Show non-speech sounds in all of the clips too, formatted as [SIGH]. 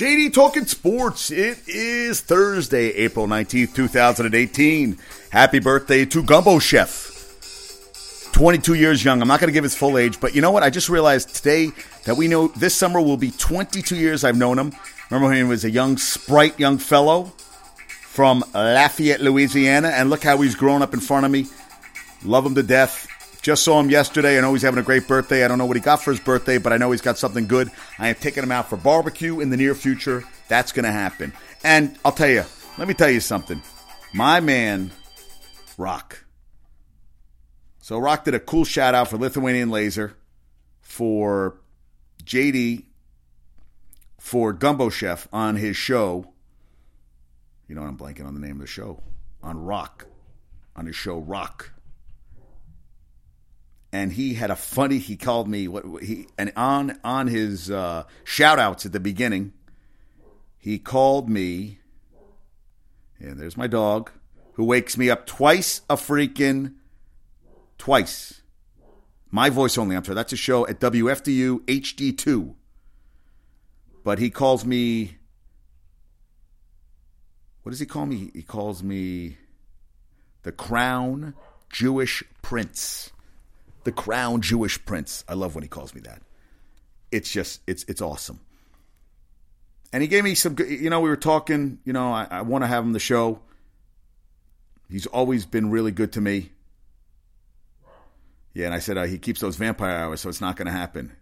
JD Talking Sports. It is Thursday, April 19th, 2018. Happy birthday to Gumbo Chef. 22 years young. I'm not going to give his full age, but you know what? I just realized today that we know this summer will be 22 years I've known him. Remember when he was a young, sprite young fellow from Lafayette, Louisiana, and look how he's grown up in front of me. Love him to death. Just saw him yesterday. I know he's having a great birthday. I don't know what he got for his birthday, but I know he's got something good. I am taking him out for barbecue in the near future. That's going to happen. And I'll tell you, let me tell you something. My man, Rock. So Rock did a cool shout out for Lithuanian Laser, for JD, for Gumbo Chef on his show. You know, I'm blanking on the name of the show. On Rock. On his show, Rock and he had a funny. He called me what he and on on his uh, shout outs at the beginning, he called me. And there's my dog, who wakes me up twice a freaking twice. My voice only. I'm sorry. That's a show at WFDU HD2. But he calls me. What does he call me? He calls me the Crown Jewish Prince the crown Jewish prince. I love when he calls me that. It's just it's it's awesome. And he gave me some you know we were talking, you know, I, I want to have him the show. He's always been really good to me. Yeah, and I said uh, he keeps those vampire hours, so it's not going to happen.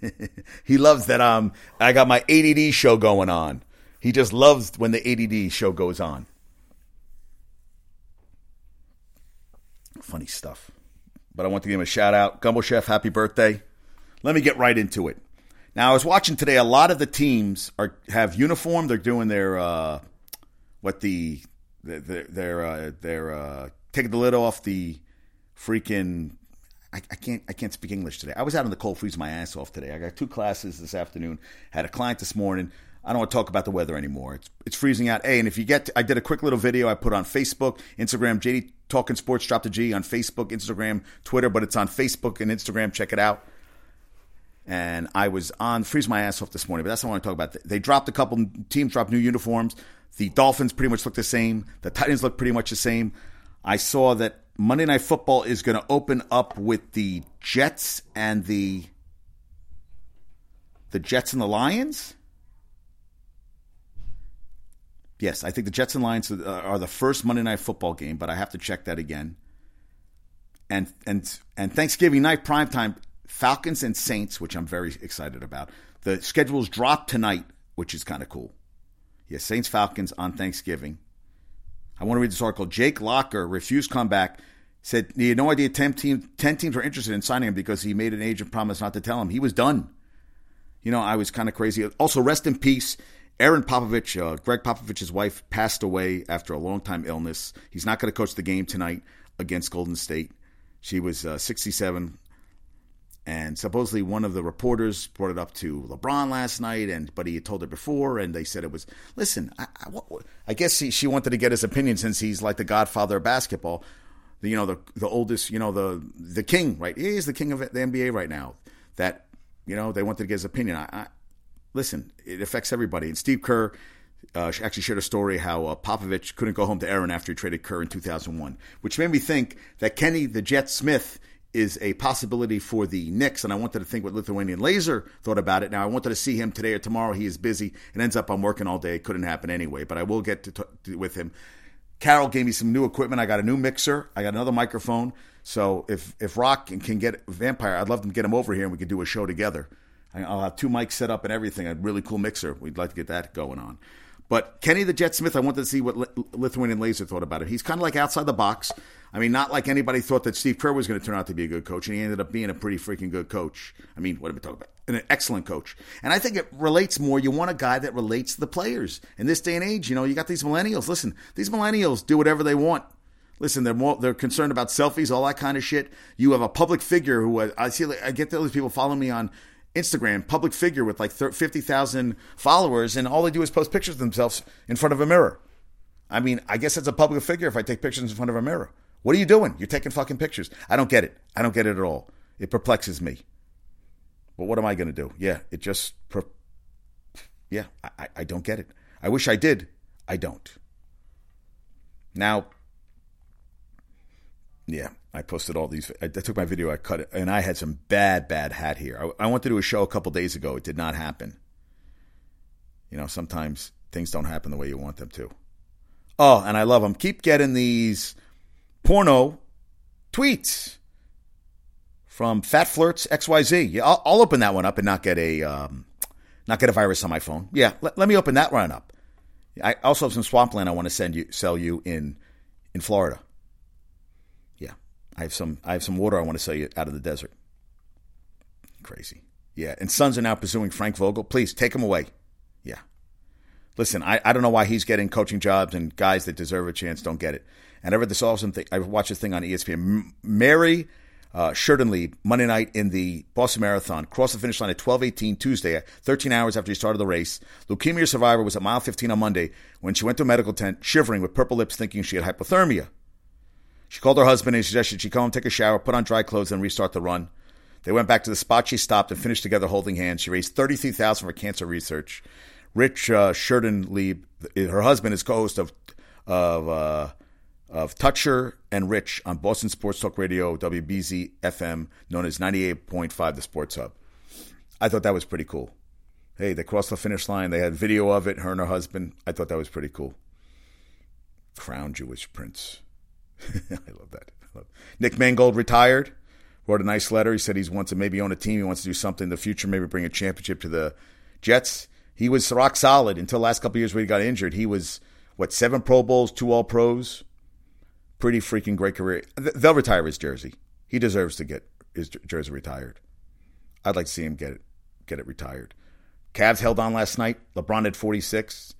[LAUGHS] he loves that um I got my ADD show going on. He just loves when the ADD show goes on. Funny stuff but I want to give him a shout out. Gumbo Chef, happy birthday. Let me get right into it. Now, I was watching today. A lot of the teams are have uniform. They're doing their uh, what the their their, uh, they're uh, taking the lid off the freaking. I, I, can't I can't speak English today. I was out in the cold, freezing my ass off today. I got two classes this afternoon. Had a client this morning. I don't want to talk about the weather anymore. It's it's freezing out. Hey, and if you get, to, I did a quick little video I put on Facebook, Instagram, JD Talking Sports, drop the G on Facebook, Instagram, Twitter, but it's on Facebook and Instagram. Check it out. And I was on freeze my ass off this morning, but that's not what I want to talk about. They dropped a couple teams, dropped new uniforms. The Dolphins pretty much look the same. The Titans look pretty much the same. I saw that Monday Night Football is going to open up with the Jets and the the Jets and the Lions. Yes, I think the Jets and Lions are the first Monday Night Football game, but I have to check that again. And and and Thanksgiving night primetime, Falcons and Saints, which I'm very excited about. The schedules drop tonight, which is kind of cool. Yes, Saints Falcons on Thanksgiving. I want to read this article. Jake Locker refused comeback. Said he had no idea 10, team, 10 teams were interested in signing him because he made an agent promise not to tell him. He was done. You know, I was kind of crazy. Also, rest in peace Erin Popovich, uh, Gregg Popovich's wife, passed away after a long time illness. He's not going to coach the game tonight against Golden State. She was uh, 67, and supposedly one of the reporters brought it up to LeBron last night, and but he had told her before, and they said it was. Listen, I, I, what, I guess he, she wanted to get his opinion since he's like the godfather of basketball. The, you know the the oldest, you know the the king, right? He's the king of the NBA right now. That you know they wanted to get his opinion. I, listen, it affects everybody. And Steve Kerr uh, actually shared a story how uh, Popovich couldn't go home to Erin after he traded Kerr in 2001, which made me think that Kenny the Jet Smith is a possibility for the Knicks. And I wanted to think what Lithuanian Laser thought about it. Now, I wanted to see him today or tomorrow. He is busy and ends up I'm working all day. It couldn't happen anyway, but I will get to, with him. Carol gave me some new equipment. I got a new mixer. I got another microphone. So if if Rock can get Vampire, I'd love to get him over here and we could do a show together. I'll have two mics set up and everything. A really cool mixer. We'd like to get that going on. But Kenny the Jet Smith, I wanted to see what Lithuanian Laser thought about it. He's kind of like outside the box. I mean, not like anybody thought that Steve Kerr was going to turn out to be a good coach, and he ended up being a pretty freaking good coach. I mean, what am I talking about? An excellent coach. And I think it relates more. You want a guy that relates to the players. In this day and age, you know, you got these millennials. Listen, these millennials do whatever they want. Listen, they're more they're concerned about selfies, all that kind of shit. You have a public figure who I see. I get those people following me on Instagram, public figure with like 50,000 followers, and all they do is post pictures of themselves in front of a mirror. I mean, I guess it's a public figure if I take pictures in front of a mirror. What are you doing? You're taking fucking pictures. I don't get it. I don't get it at all. It perplexes me. But what am I going to do? Yeah, it just. Per- Yeah, I, I don't get it. I wish I did. I don't. Now, yeah, I posted all these. I, took my video, I cut it, and I had some bad, bad hat here. I, I went to do a show a couple days ago. It did not happen. You know, sometimes things don't happen the way you want them to. Oh, and I love them. Keep getting these porno tweets from Fat Flirts XYZ. Yeah, I'll, I'll open that one up and not get a um, not get a virus on my phone. Yeah, let, let me open that one up. I also have some swampland I want to send you sell you in in Florida. I have some I have some water I want to sell you out of the desert. Crazy. Yeah, and Suns are now pursuing Frank Vogel. Please take him away. Yeah. Listen, I, I don't know why he's getting coaching jobs and guys that deserve a chance don't get it. And I read this awesome thing. I watched this thing on ESPN. Mary uh, Sherdon Monday night in the Boston Marathon, crossed the finish line at 12:18 Tuesday, 13 hours after he started the race. Leukemia survivor was at mile 15 on Monday when she went to a medical tent, shivering with purple lips, thinking she had hypothermia. She called her husband and suggested she come home, take a shower, put on dry clothes, and restart the run. They went back to the spot she stopped and finished together holding hands. She raised 33000 for cancer research. Rich uh, Sherdon her husband, is co-host of of uh, of Toucher and Rich on Boston Sports Talk Radio, WBZ FM, known as 98.5 The Sports Hub. I thought that was pretty cool. Hey, they crossed the finish line. They had video of it, her and her husband. I thought that was pretty cool. Crown Jewish prince. [LAUGHS] I love that. I love Nick Mangold retired. Wrote a nice letter. He said he wants to maybe own a team. He wants to do something in the future, maybe bring a championship to the Jets. He was rock solid until last couple years where he got injured. He was, what, seven Pro Bowls, two All Pros? Pretty freaking great career. They'll retire his jersey. He deserves to get his jersey retired. I'd like to see him get it get it retired. Cavs held on last night. LeBron had 46.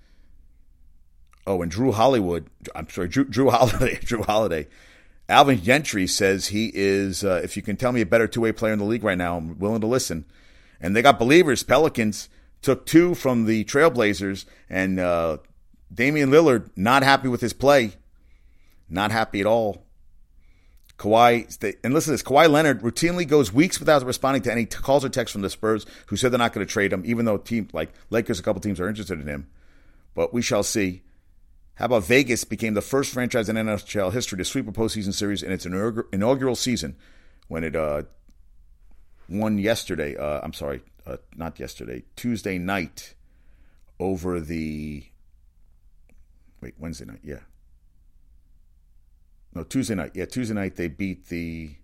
Oh, and Drew Hollywood. I'm sorry, Drew, Jrue Holiday. [LAUGHS] Jrue Holiday. Alvin Gentry says he is. Uh, if you can tell me a better two way player in the league right now, I'm willing to listen. And they got believers. Pelicans took two from the Trailblazers, and uh, Damian Lillard not happy with his play. Not happy at all. Kawhi, and listen to this Kawhi Leonard routinely goes weeks without responding to any calls or texts from the Spurs, who said they're not going to trade him, even though team like Lakers, a couple teams are interested in him. But we shall see. How about Vegas became the first franchise in NHL history to sweep a postseason series in its inaugural season when it uh, won yesterday. Uh, I'm sorry, uh, not yesterday, Tuesday night over the. Wait, Wednesday night, yeah, no Tuesday night. Yeah, Tuesday night they beat the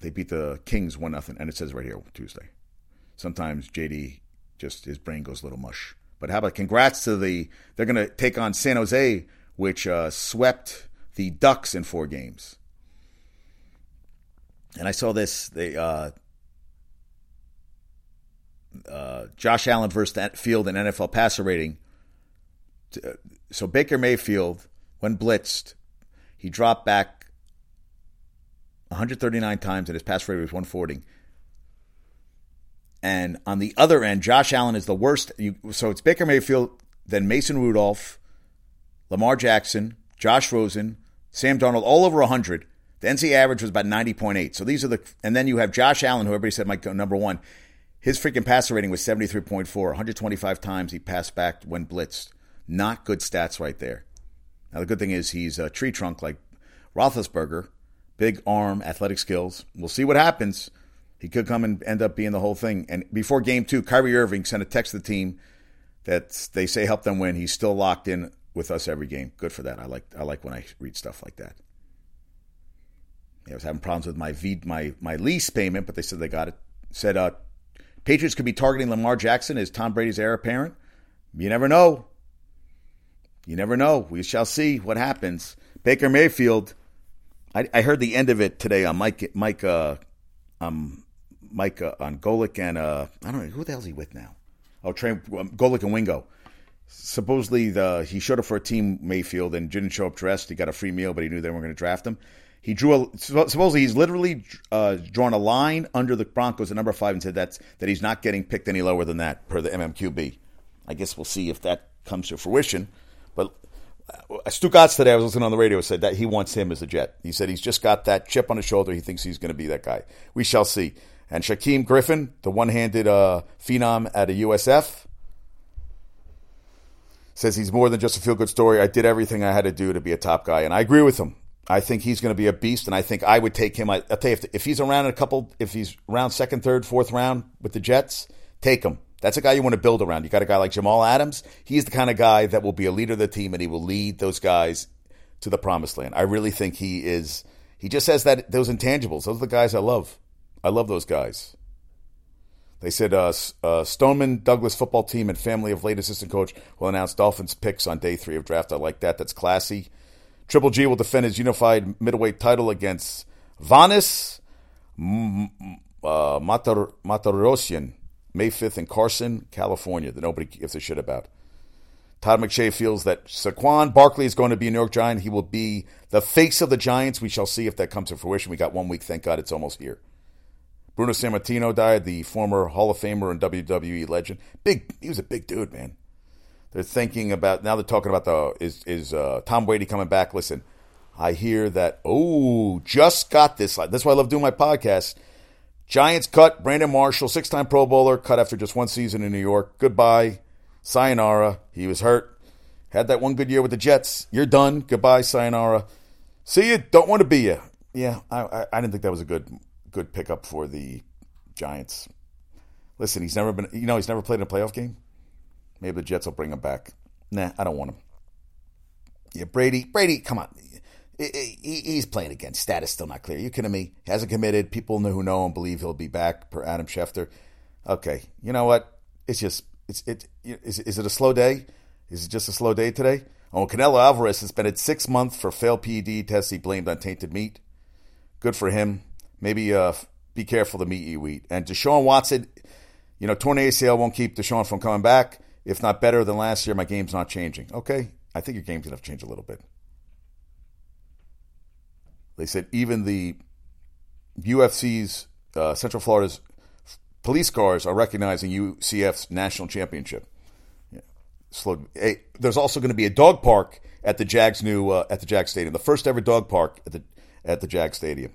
they beat the Kings one nothing, and it says right here Tuesday. Sometimes JD just his brain goes a little mush. But how about congrats to the they're going to take on San Jose, which uh, swept the Ducks in four games. And I saw this they uh, uh, Josh Allen versus Field and NFL passer rating. So Baker Mayfield when blitzed, he dropped back 139 times and his pass rate was 140. And on the other end, Josh Allen is the worst. You, so it's Baker Mayfield, then Mason Rudolph, Lamar Jackson, Josh Rosen, Sam Darnold, all over 100. The NC average was about 90.8. So these are the, and then you have Josh Allen, who everybody said might go number one. His freaking passer rating was 73.4. 125 times he passed back when blitzed. Not good stats right there. Now, the good thing is he's a tree trunk like Roethlisberger, big arm, athletic skills. We'll see what happens. He could come and end up being the whole thing. And before game two, Kyrie Irving sent a text to the team that they say helped them win. He's still locked in with us every game. Good for that. I like I like when I read stuff like that. I was having problems with my v, my my lease payment, but they said they got it. Said uh, Patriots could be targeting Lamar Jackson as Tom Brady's heir apparent. You never know. You never know. We shall see what happens. Baker Mayfield. I, I heard the end of it today on Mike Mike uh, um Mike uh, on Golic and uh I don't know who the hell's he with now. Oh, train um, and Wingo. Supposedly the he showed up for a team Mayfield and didn't show up dressed. He got a free meal, but he knew they weren't going to draft him. He drew a supposedly he's literally uh, drawn a line under the Broncos at number five and said that's that he's not getting picked any lower than that per the MMQB. I guess we'll see if that comes to fruition. But uh, Stugotz today, I was listening on the radio, said that he wants him as a Jet. He said he's just got that chip on his shoulder. He thinks he's going to be that guy. We shall see. And Shaquem Griffin, the one-handed uh, phenom at a USF, says he's more than just a feel-good story. I did everything I had to do to be a top guy, and I agree with him. I think he's going to be a beast, and I think I would take him. I, will tell you, if, if he's around in a couple, if he's around second, third, fourth round with the Jets, take him. That's a guy you want to build around. You got a guy like Jamal Adams. He's the kind of guy that will be a leader of the team, and he will lead those guys to the promised land. I really think he is. He just has that those intangibles. Those are the guys I love. I love those guys. They said uh, uh, Stoneman Douglas football team and family of late assistant coach will announce Dolphins picks on day three of draft. I like that. That's classy. Triple G will defend his unified middleweight title against Vanes uh, Matar- Matarosian May 5th in Carson, California, that nobody gives a shit about. Todd McShay feels that Saquon Barkley is going to be a New York Giant. He will be the face of the Giants. We shall see if that comes to fruition. We got one week. Thank God it's almost here. Bruno Sammartino died, the former Hall of Famer and WWE legend. Big, he was a big dude, man. They're thinking about now. They're talking about the is is uh, Tom Brady coming back? Listen, I hear that. Oh, just got this. That's why I love doing my podcast. Giants cut Brandon Marshall, six time Pro Bowler, cut after just one season in New York. Goodbye. Sayonara. He was hurt. Had that one good year with the Jets. You're done. Goodbye. Sayonara. See you. Don't want to be you. Yeah, I, I, I didn't think that was a good good pickup for the Giants. Listen, he's never been, you know, he's never played in a playoff game. Maybe the Jets will bring him back. Nah, I don't want him. Yeah, Brady, Brady, come on he's playing again. Status still not clear. You kidding me? He hasn't committed. People who know him believe he'll be back. Per Adam Schefter. Okay, you know what? It's just it's it. Is, is it a slow day? Is it just a slow day today? Oh, Canelo Alvarez suspended six months for failed PED tests he blamed on tainted meat. Good for him. Maybe uh, be careful the meat you eat. And Deshaun Watson, you know, torn ACL won't keep Deshaun from coming back. If not better than last year, my game's not changing. Okay, I think your game's gonna have to change a little bit. They said even the UFC's uh, Central Florida's police cars are recognizing UCF's national championship. Yeah. Slow. Hey, there's also going to be a dog park at the Jags new uh, at the Jag Stadium, the first ever dog park at the at the Jag Stadium,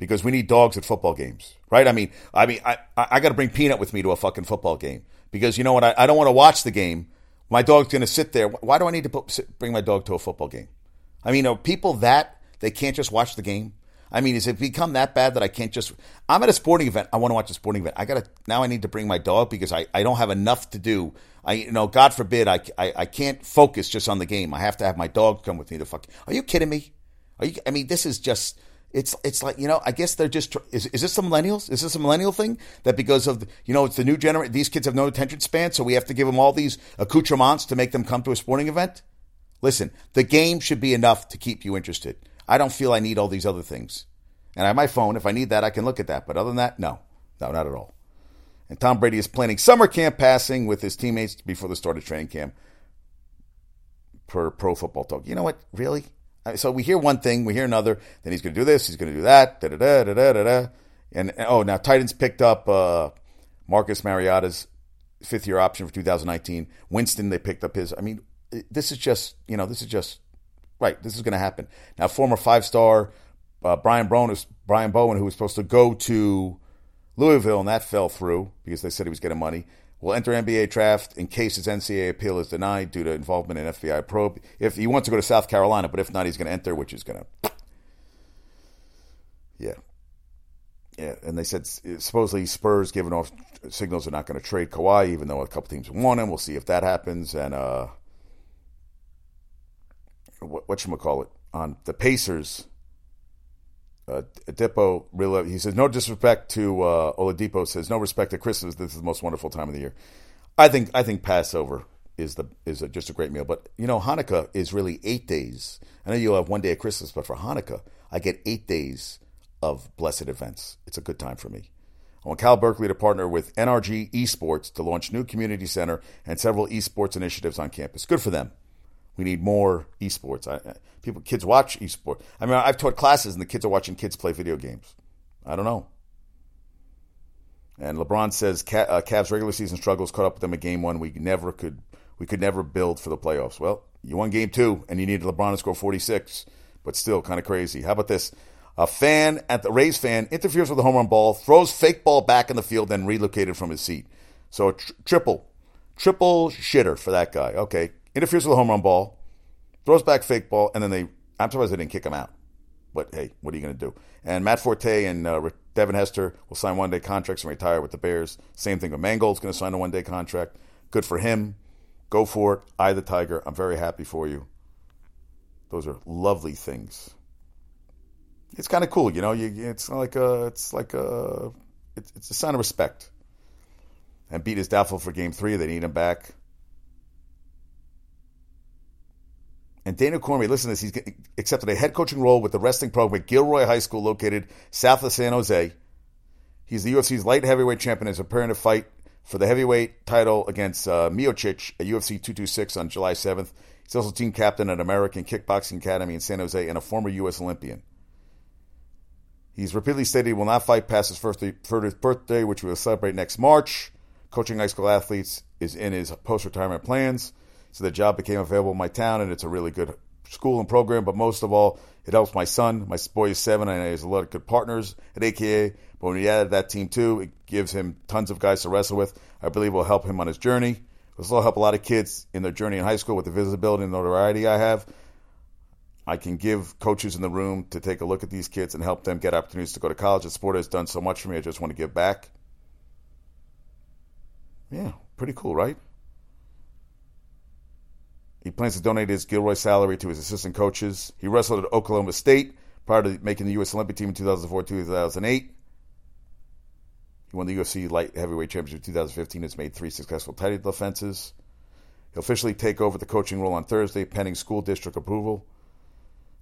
because we need dogs at football games, right? I mean, I mean, I I got to bring Peanut with me to a fucking football game because you know what? I, I don't want to watch the game. My dog's going to sit there. Why do I need to put, sit, bring my dog to a football game? I mean, are people that they can't just watch the game. I mean, has it become that bad that I can't just? I'm at a sporting event. I want to watch a sporting event. I gotta now. I need to bring my dog because I, I don't have enough to do. I you know, God forbid, I, I I can't focus just on the game. I have to have my dog come with me to fuck. Are you kidding me? Are you? I mean, this is just. It's it's like you know. I guess they're just. Is is this the millennials? Is this a millennial thing that because of you know it's the new generation? These kids have no attention span, so we have to give them all these accoutrements to make them come to a sporting event. Listen, the game should be enough to keep you interested. I don't feel I need all these other things. And I have my phone. If I need that, I can look at that. But other than that, no. No, not at all. And Tom Brady is planning summer camp passing with his teammates before the start of training camp per pro football talk. You know what? Really? So we hear one thing, we hear another, then he's going to do this, he's going to do that, da da da da da da and oh, now Titans picked up uh, Marcus Mariota's fifth year option for 2019. Winston, they picked up his. I mean, this is just, you know, this is just Right, this is going to happen. Now, former five star uh, Brian, Bowen, Brian Bowen, who was supposed to go to Louisville, and that fell through because they said he was getting money, will enter NBA draft in case his NCAA appeal is denied due to involvement in FBI probe. If he wants to go to South Carolina, but if not, he's going to enter, which is going to. [CLEARS THROAT] Yeah. Yeah, and they said supposedly Spurs giving off signals they're not going to trade Kawhi, even though a couple teams want him. We'll see if that happens. And uh, what, what you call it on the Pacers. Uh, really he says no disrespect to uh, Oladipo says no respect to Christmas. This is the most wonderful time of the year. I think I think Passover is the is a, just a great meal. But you know Hanukkah is really eight days. I know you'll have one day at Christmas, but for Hanukkah I get eight days of blessed events. It's a good time for me. I want Cal Berkeley to partner with NRG Esports to launch new community center and several esports initiatives on campus. Good for them. We need more esports. I, people, kids watch esports. I mean, I've taught classes, and the kids are watching kids play video games. I don't know. And LeBron says uh, Cavs regular season struggles caught up with them at game one. We never could we could never build for the playoffs. Well, you won game two, and you needed LeBron to score 46, but still kind of crazy. How about this? A fan at the Rays fan interferes with the home run ball, throws fake ball back in the field, then relocated from his seat. So tr- triple, triple shitter for that guy. Okay, interferes with the home run ball, throws back fake ball, and then they. I'm surprised they didn't kick him out. But hey, what are you going to do? And Matt Forte and uh, Devin Hester will sign one day contracts and retire with the Bears. Same thing with Mangold's going to sign a one day contract. Good for him. Go for it. I, the Tiger. I'm very happy for you. Those are lovely things it's kind of cool, you know. You, it's like a, it's like a, it's, it's a sign of respect. Embiid is doubtful for Game Three. They need him back. And Daniel Cormier, listen to this. He's accepted a head coaching role with the wrestling program at Gilroy High School, located south of San Jose. He's the UFC's light heavyweight champion and is preparing to fight for the heavyweight title against uh, Miocic at UFC 226 on July 7th. He's also team captain at American Kickboxing Academy in San Jose and a former U.S. Olympian. He's repeatedly stated he will not fight past his first birthday, which we will celebrate next March. Coaching high school athletes is in his post retirement plans. So the job became available in my town, and it's a really good school and program. But most of all, it helps my son. My boy is seven, and he has a lot of good partners at AKA. But when he added that team too, it gives him tons of guys to wrestle with. I believe will help him on his journey. This will help a lot of kids in their journey in high school with the visibility and notoriety I have. I can give coaches in the room to take a look at these kids and help them get opportunities to go to college. The sport has done so much for me. I just want to give back. Yeah, pretty cool, right? He plans to donate his Gilroy salary to his assistant coaches. He wrestled at Oklahoma State prior to making the U.S. Olympic team in 2004 2008. He won the UFC light heavyweight championship in 2015. Has made three successful title defenses. He'll officially take over the coaching role on Thursday, pending school district approval.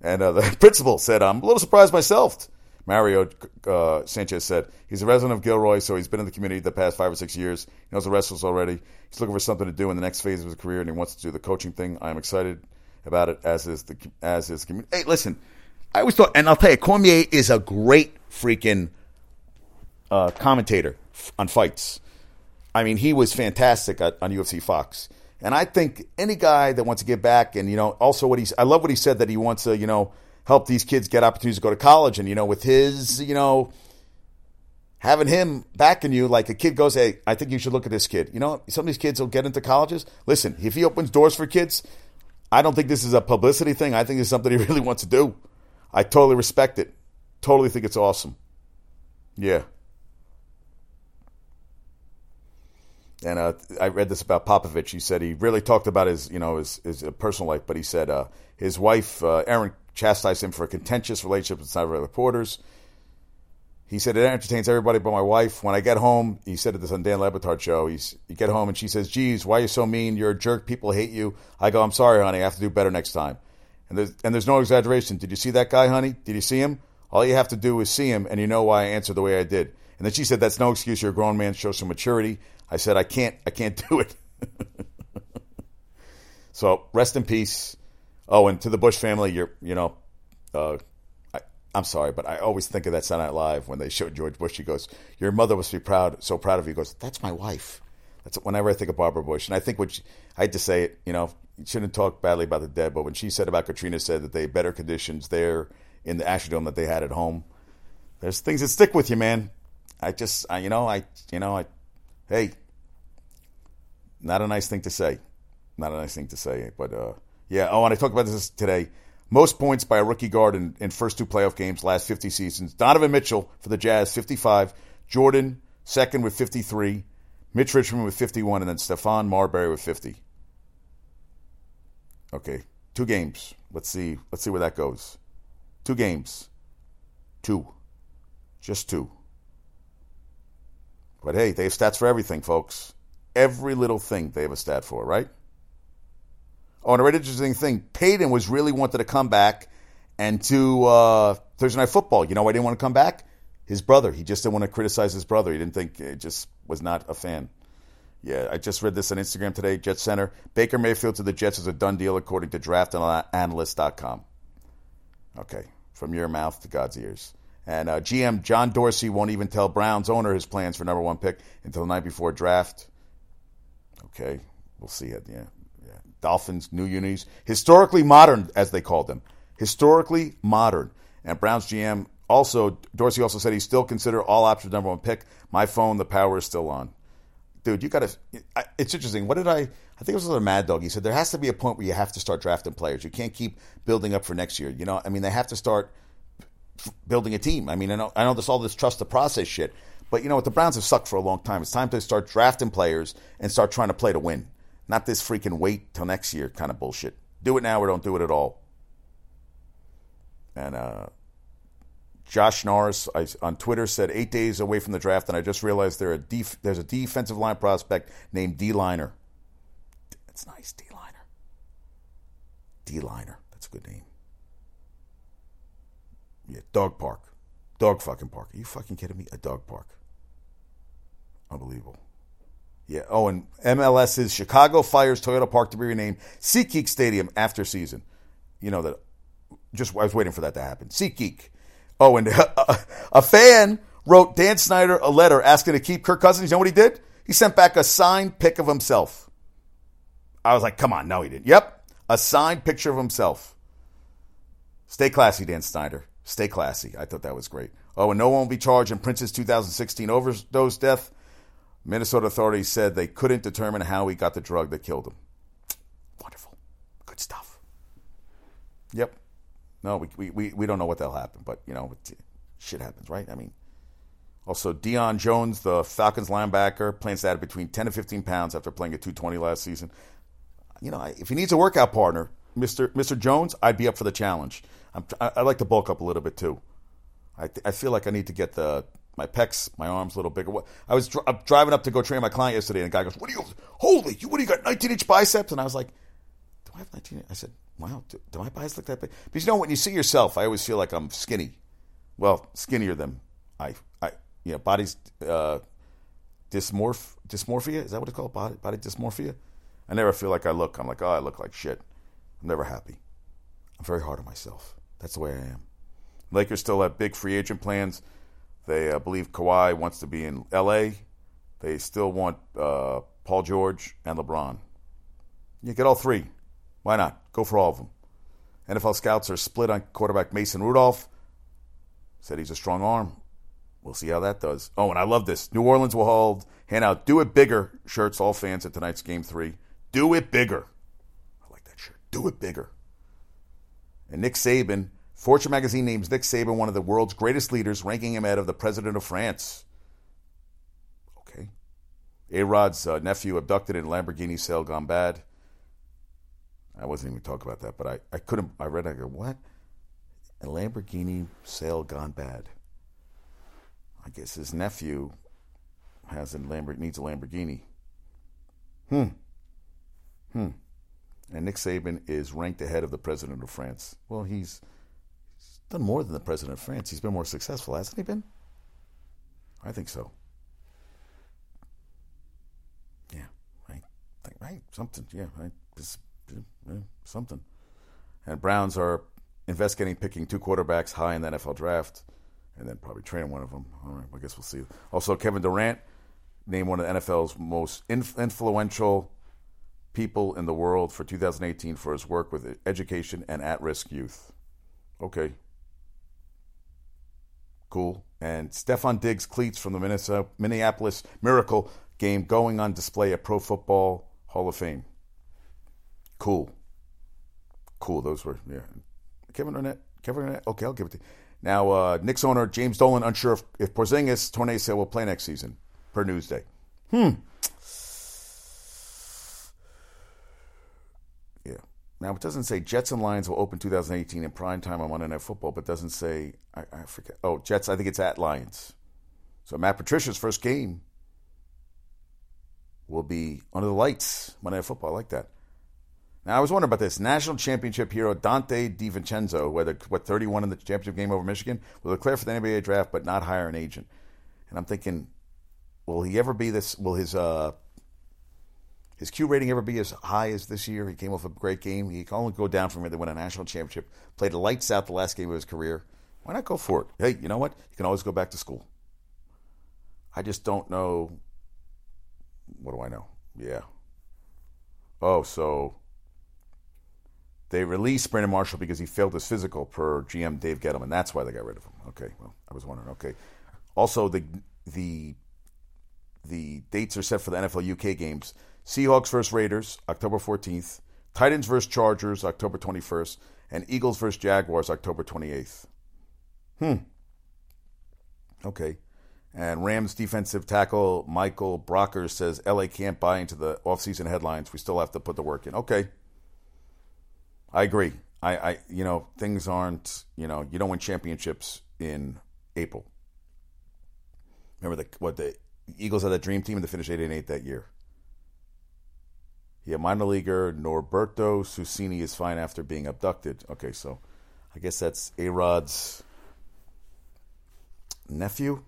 And uh, [LAUGHS] the principal said, I'm a little surprised myself. Mario uh, Sanchez said, he's a resident of Gilroy, so he's been in the community the past five or six years. He knows the wrestlers already. He's looking for something to do in the next phase of his career, and he wants to do the coaching thing. I'm excited about it, as is the as is community. Hey, listen, I always thought, and I'll tell you, Cormier is a great freaking uh, commentator on fights. I mean, he was fantastic at, on UFC Fox. And I think any guy that wants to get back, and you know, also what he's, I love what he said that he wants to, you know, help these kids get opportunities to go to college, and you know, with his, you know, having him backing you, like a kid goes, hey, I think you should look at this kid. You know, some of these kids will get into colleges. Listen, if he opens doors for kids, I don't think this is a publicity thing. I think it's something [LAUGHS] he really wants to do. I totally respect it. Totally think it's awesome. Yeah. and uh, I read this about Popovich. He said he really talked about his, you know, his, his personal life, but he said uh, his wife, uh, Erin, chastised him for a contentious relationship with several reporters. He said it entertains everybody but my wife. When I get home, he said it this on Dan Le Batard show. He's you get home and she says, "Geez, why are you so mean? You're a jerk. People hate you." I go, "I'm sorry, honey. I have to do better next time." And there's and there's no exaggeration. Did you see that guy, honey? Did you see him? All you have to do is see him, and you know why I answered the way I did. And then she said, "That's no excuse. You're a grown man. Show some maturity." I said, I can't, I can't [LAUGHS] do it. [LAUGHS] so rest in peace. Oh, and to the Bush family, you're, you know, uh, I, am sorry, but I always think of that Saturday Night Live when they showed George Bush. He goes, "Your mother must be proud, so proud of you." He goes, "That's my wife." That's whenever I think of Barbara Bush, and I think what she, I hate to say it, you know, you shouldn't talk badly about the dead, but when she said about Katrina, said that they had better conditions there in the Astrodome that they had at home. There's things that stick with you, man. I just, I, you know, I, you know, I hey, not a nice thing to say. Not a nice thing to say. But uh, yeah, oh, and I talked about this today. Most points by a rookie guard in, in first two playoff games last 50 seasons. Donovan Mitchell for the Jazz, 55. Jordan, second with 53. Mitch Richmond with 51. And then Stephon Marbury with 50. Okay, two games. Let's see. Let's see where that goes. Two games. Two. Just two. But hey, they have stats for everything, folks. Every little thing they have a stat for, right? Oh, and a really interesting thing Peyton was really wanted to come back and to uh, Thursday Night Football. You know why he didn't want to come back? His brother. He just didn't want to criticize his brother. He didn't think, it just was not a fan. Yeah, I just read this on Instagram today. Jet Center. Baker Mayfield to the Jets is a done deal according to draftanalyst.com. Okay, from your mouth to God's ears. And uh, GM John Dorsey won't even tell Browns owner his plans for number one pick until the night before draft. Okay, we'll see it. Yeah, yeah. Dolphins new unis, historically modern as they called them, historically modern. And Browns GM Also, Dorsey also said he still consider all options number one pick. My phone, the power is still on. Dude, you got to. It's interesting. What did I? I think it was a Mad Dog. He said there has to be a point where you have to start drafting players. You can't keep building up for next year. You know, I mean, they have to start building a team. I mean, I know, I know this all this trust the process shit, but you know what? The Browns have sucked for a long time. It's time to start drafting players and start trying to play to win, not this freaking wait till next year kind of bullshit. Do it now or don't do it at all. And uh, Josh Norris I, on Twitter said eight days away from the draft, and I just realized there def- there's a defensive line prospect named D Liner. That's nice, D Liner. D Liner. That's a good name. Yeah, dog park. Dog fucking park. Are you fucking kidding me? A dog park. Unbelievable. Yeah. Oh, and MLS's Chicago fires Toyota Park to be renamed SeatGeek Stadium after season. You know that. Just I was waiting for that to happen. SeatGeek. Oh, and a, [LAUGHS] a fan wrote Dan Snyder a letter asking to keep Kirk Cousins. You know what he did? He sent back a signed pic of himself. I was like, come on, no, he didn't. Yep, a signed picture of himself. Stay classy, Dan Snyder. Stay classy. I thought that was great. Oh, and no one will be charged in Prince's 2016 overdose death. Minnesota authorities said they couldn't determine how he got the drug that killed him. Wonderful. Good stuff. Yep. No, we, we, we don't know what that'll happen, but, you know, shit happens, right? I mean, also, Deion Jones, the Falcons linebacker, plans to add between 10 and 15 pounds after playing at 220 last season. You know, if he needs a workout partner, Mr. Mr. Jones, I'd be up for the challenge. I'm, I, like to bulk up a little bit too. I, I feel like I need to get the my pecs, my arms a little bigger. I was dr- driving up to go train my client yesterday, and the guy goes, "What do you? Holy, you, what do you got? 19 inch biceps?" And I was like, "Do I have 19?" I said, "Wow, do, do my biceps look that big?" Because you know, when you see yourself, I always feel like I'm skinny. Well, skinnier than I, I, you know, body's uh, dysmorph dysmorphia. Is that what it's called? Body body dysmorphia. I never feel like I look. I'm like, oh, I look like shit. I'm never happy. I'm very hard on myself. That's the way I am. Lakers still have big free agent plans. They uh, believe Kawhi wants to be in L.A. They still want uh, Paul George and LeBron. You get all three. Why not? Go for all of them. NFL scouts are split on quarterback Mason Rudolph. Said he's a strong arm. We'll see how that does. Oh, and I love this. New Orleans will hold, hand out "Do It Bigger" shirts. All fans at tonight's Game Three. Do it bigger. I like that shirt. Do it bigger. And Nick Saban, Fortune magazine names Nick Saban one of the world's greatest leaders, ranking him ahead of the president of France. Okay. A Rod's uh, nephew abducted in Lamborghini sale gone bad. I wasn't even talking about that, but I, I couldn't. I read. I go, what? A Lamborghini sale gone bad. I guess his nephew has a Lamborghini needs a Lamborghini. Hmm. Hmm. And Nick Saban is ranked ahead of the president of France. Well, he's, he's done more than the president of France. He's been more successful, hasn't he been? I think so. Yeah, right. Right, something. Yeah, right. Something. And Browns are investigating picking two quarterbacks high in the NFL draft, and then probably training one of them. All right, I guess we'll see. Also, Kevin Durant named one of the NFL's most influential people in the world for 2018 for his work with education and at risk youth. Okay. Cool. And Stefon Diggs cleats from the Minnesota, Minneapolis Miracle game going on display at Pro Football Hall of Fame. Cool. Cool. Those were, yeah. Kevin Arnett. Kevin Arnett. Okay, I'll give it to you. Now, uh, Knicks owner James Dolan unsure if, if Porzingis, Tornase will play next season, per Newsday. Hmm. Now it doesn't say Jets and Lions will open 2018 in prime time on Monday Night Football, but doesn't say I, I forget. Oh, Jets. I think it's at Lions. So Matt Patricia's first game will be under the lights Monday Night Football. I like that. Now I was wondering about this national championship hero Donte DiVincenzo, whether what 31 in the championship game over Michigan, will declare for the NBA draft but not hire an agent. And I'm thinking, will he ever be this? Will his uh, his Q rating ever be as high as this year? He came off a great game. He can only go down from here to win a national championship. Played lights out the last game of his career. Why not go for it? Hey, you know what? You can always go back to school. I just don't know. What do I know? Yeah. Oh, so They released Brandon Marshall because he failed his physical per GM Dave Gettleman. That's why they got rid of him. Okay, well, I was wondering. Okay, also the the the dates are set for the NFL UK games. Seahawks versus Raiders, October 14th. Titans versus Chargers, October 21st. And Eagles versus Jaguars, October 28th. Hmm. Okay. And Rams defensive tackle Michael Brockers says LA can't buy into the offseason headlines. We still have to put the work in. Okay. I agree. I, I you know, things aren't, you know, you don't win championships in April. Remember the what the Eagles had that dream team and they finished eight and eight that year. Yeah, minor leaguer Norberto Susini is fine after being abducted. Okay, so I guess that's A Rod's nephew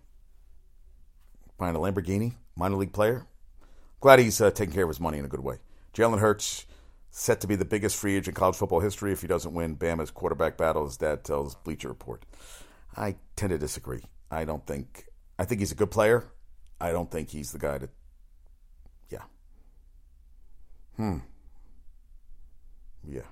buying a Lamborghini, minor league player. Glad he's uh, taking care of his money in a good way. Jalen Hurts set to be the biggest free agent in college football history if he doesn't win Bama's quarterback battle, as dad tells Bleacher Report. I tend to disagree. I don't think. I think he's a good player. I don't think he's the guy to. Yeah. Hmm. Yeah.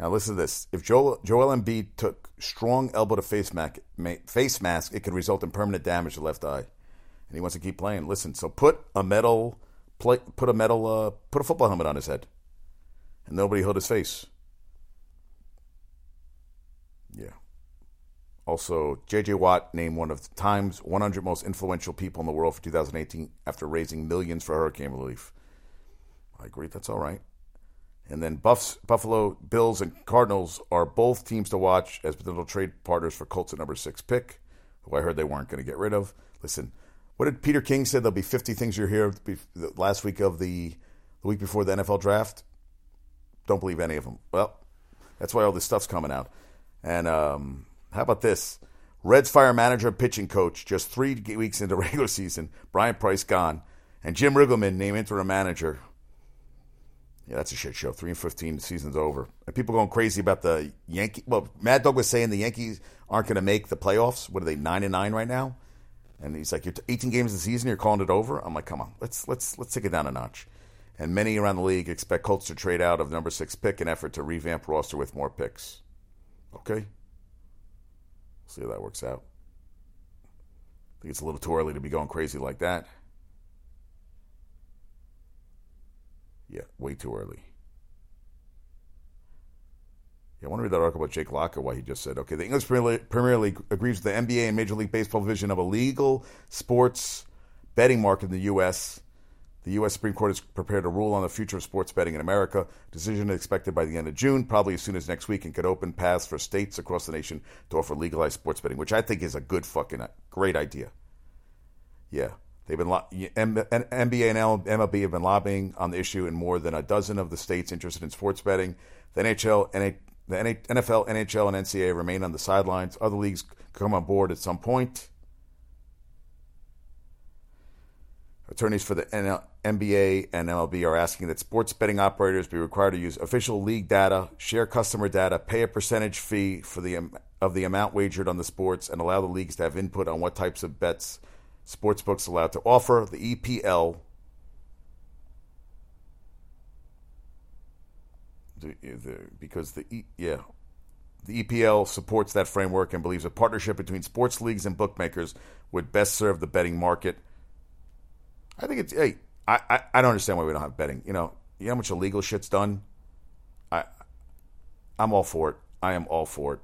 Now listen to this. If Joel, Joel Embiid took strong elbow to face, mask, face mask, it could result in permanent damage to left eye. And he wants to keep playing. Listen, so put a metal, play, put a metal, uh, put a football helmet on his head, and nobody hold his face. Yeah. Also, J.J. Watt named one of the Times 100 most influential people in the world for 2018 after raising millions for hurricane relief. I agree, that's all right. And then Buffs, Buffalo Bills and Cardinals are both teams to watch as potential trade partners for Colts at number six pick, who I heard they weren't going to get rid of. Listen, what did Peter King say? There'll be 50 things you hear last week of the, the week before the NFL draft. Don't believe any of them. Well, that's why all this stuff's coming out. And um, how about this? Reds fire manager and pitching coach just three weeks into [LAUGHS] regular season. Bryan Price gone. And Jim Riggleman named interim manager. Yeah, that's a shit show. Three and fifteen, the season's over. And people going crazy about the Yankee. Well, Mad Dog was saying the Yankees aren't going to make the playoffs. What are they nine and nine right now? And he's like, "You're 18 games in the season. You're calling it over." I'm like, "Come on, let's let's let's take it down a notch." And many around the league expect Colts to trade out of number six pick in effort to revamp roster with more picks. Okay, See how that works out. I think it's a little too early to be going crazy like that. Yeah, way too early. Yeah, I want to read that article about Jake Locker, why he just said, okay, the English Premier League agrees with the NBA and Major League Baseball vision of a legal sports betting market in the U.S. The U.S. Supreme Court is prepared to rule on the future of sports betting in America. Decision expected by the end of June, probably as soon as next week, and could open paths for states across the nation to offer legalized sports betting, which I think is a good fucking uh, great idea. Yeah, they've been NBA and MLB have been lobbying on the issue in more than a dozen of the states interested in sports betting. The NHL, the NFL, NHL, and NCAA remain on the sidelines. Other leagues come on board at some point. Attorneys for the NBA and MLB are asking that sports betting operators be required to use official league data, share customer data, pay a percentage fee for the of the amount wagered on the sports, and allow the leagues to have input on what types of bets sportsbooks allowed to offer. The EPL the, the, because the yeah the EPL supports that framework and believes a partnership between sports leagues and bookmakers would best serve the betting market. I think it's hey, I, I, I don't understand why we don't have betting. You know, you know how much illegal shit's done. I I'm all for it. I am all for it.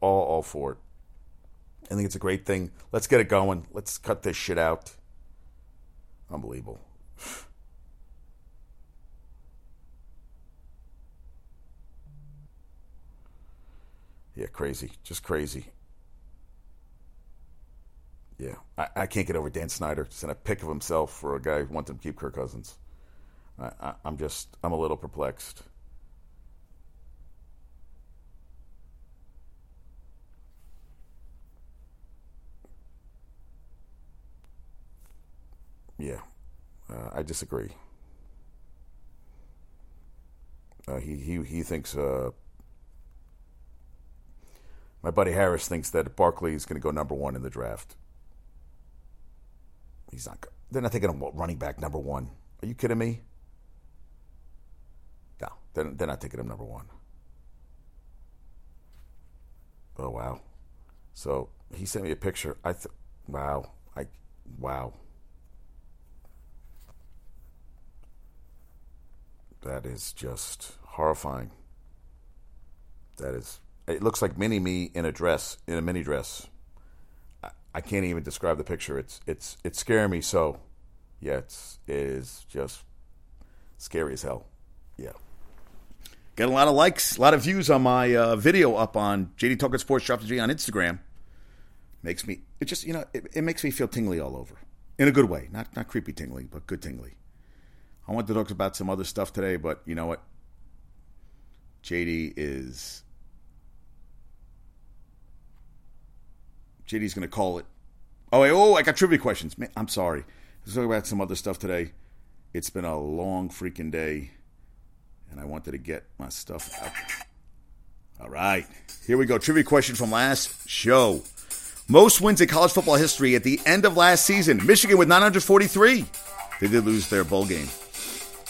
All all for it. I think it's a great thing. Let's get it going. Let's cut this shit out. Unbelievable. [SIGHS] yeah, crazy. Just crazy. Yeah, I, I, can't get over Dan Snyder sent a pic of himself for a guy who wanted to keep Kirk Cousins. I, am just, I'm a little perplexed. Yeah, uh, I disagree. Uh, he he he thinks. Uh, my buddy Harris thinks that Barkley is going to go number one in the draft. He's not. They're not thinking of running back number one. Are you kidding me? No. Then they're not taking him number one. Oh wow. So he sent me a picture. I th- wow. I wow. That is just horrifying. That is. It looks like mini me in a dress, in a mini dress. I, can't even describe the picture. It's it's it's scaring me so. Yeah, it's it is just scary as hell. Yeah. Got a lot of likes, a lot of views on my uh, video up on JD Talking Sports Strategy on Instagram. Makes me it just you know it, it makes me feel tingly all over in a good way, not not creepy tingly, but good tingly. I wanted to talk about some other stuff today, but you know what? JD is JD's going to call it. Oh, oh, I got trivia questions. Man, I'm sorry. Let's talk about some other stuff today. It's been a long freaking day, and I wanted to get my stuff out. All right, here we go. Trivia question from last show. Most wins in college football history at the end of last season. Michigan with 943. They did lose their bowl game.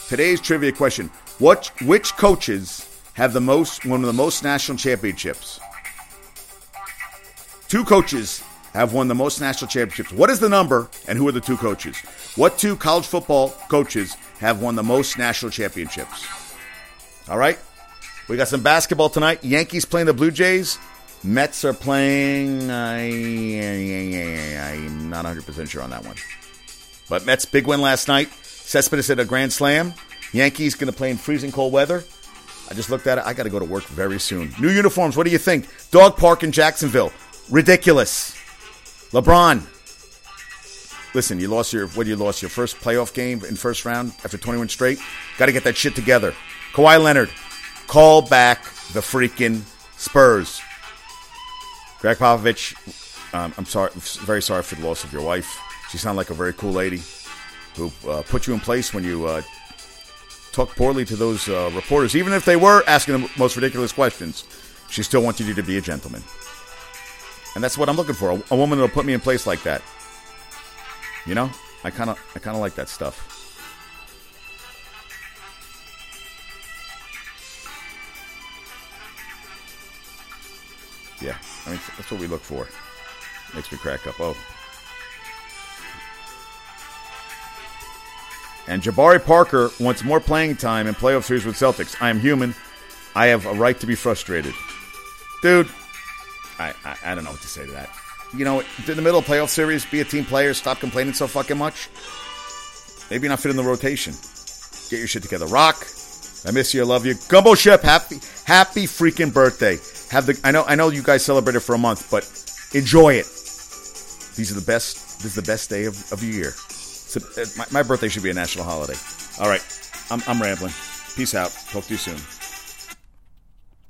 Today's trivia question: What which coaches have the most one of the most national championships? Two coaches have won the most national championships. What is the number and who are the two coaches? What two college football coaches have won the most national championships? All right. We got some basketball tonight. Yankees playing the Blue Jays. Mets are playing. I, I'm not 100% sure on that one. But Mets big win last night. Cespedes hit a grand slam. Yankees going to play in freezing cold weather. I just looked at it. I got to go to work very soon. New uniforms. What do you think? Dog Park in Jacksonville. Ridiculous. LeBron. Listen, you lost your what? You lost your first playoff game in first round after 21 straight. Got to get that shit together. Kawhi Leonard, call back the freaking Spurs. Gregg Popovich, um, I'm sorry, very sorry for the loss of your wife. She sounded like a very cool lady who uh, put you in place when you uh, talked poorly to those uh, reporters, even if they were asking the most ridiculous questions. She still wanted you to be a gentleman, and that's what I'm looking for. A, a woman that'll put me in place like that. You know, I kind of, I kind of like that stuff. Yeah, I mean that's what we look for. Makes me crack up. Oh. And Jabari Parker wants more playing time in playoff series with Celtics. I am human. I have a right to be frustrated. Dude, I, I, I don't know what to say to that. You know, in the middle of playoff series, be a team player, stop complaining so fucking much. Maybe not fit in the rotation. Get your shit together. Rock, I miss you. I love you. Gumbo Ship, happy happy freaking birthday. Have the I know I know you guys celebrated for a month, but enjoy it. These are the best. This is the best day of, of the year. So, uh, my, my birthday should be a national holiday. All right, I'm, I'm rambling. Peace out. Talk to you soon.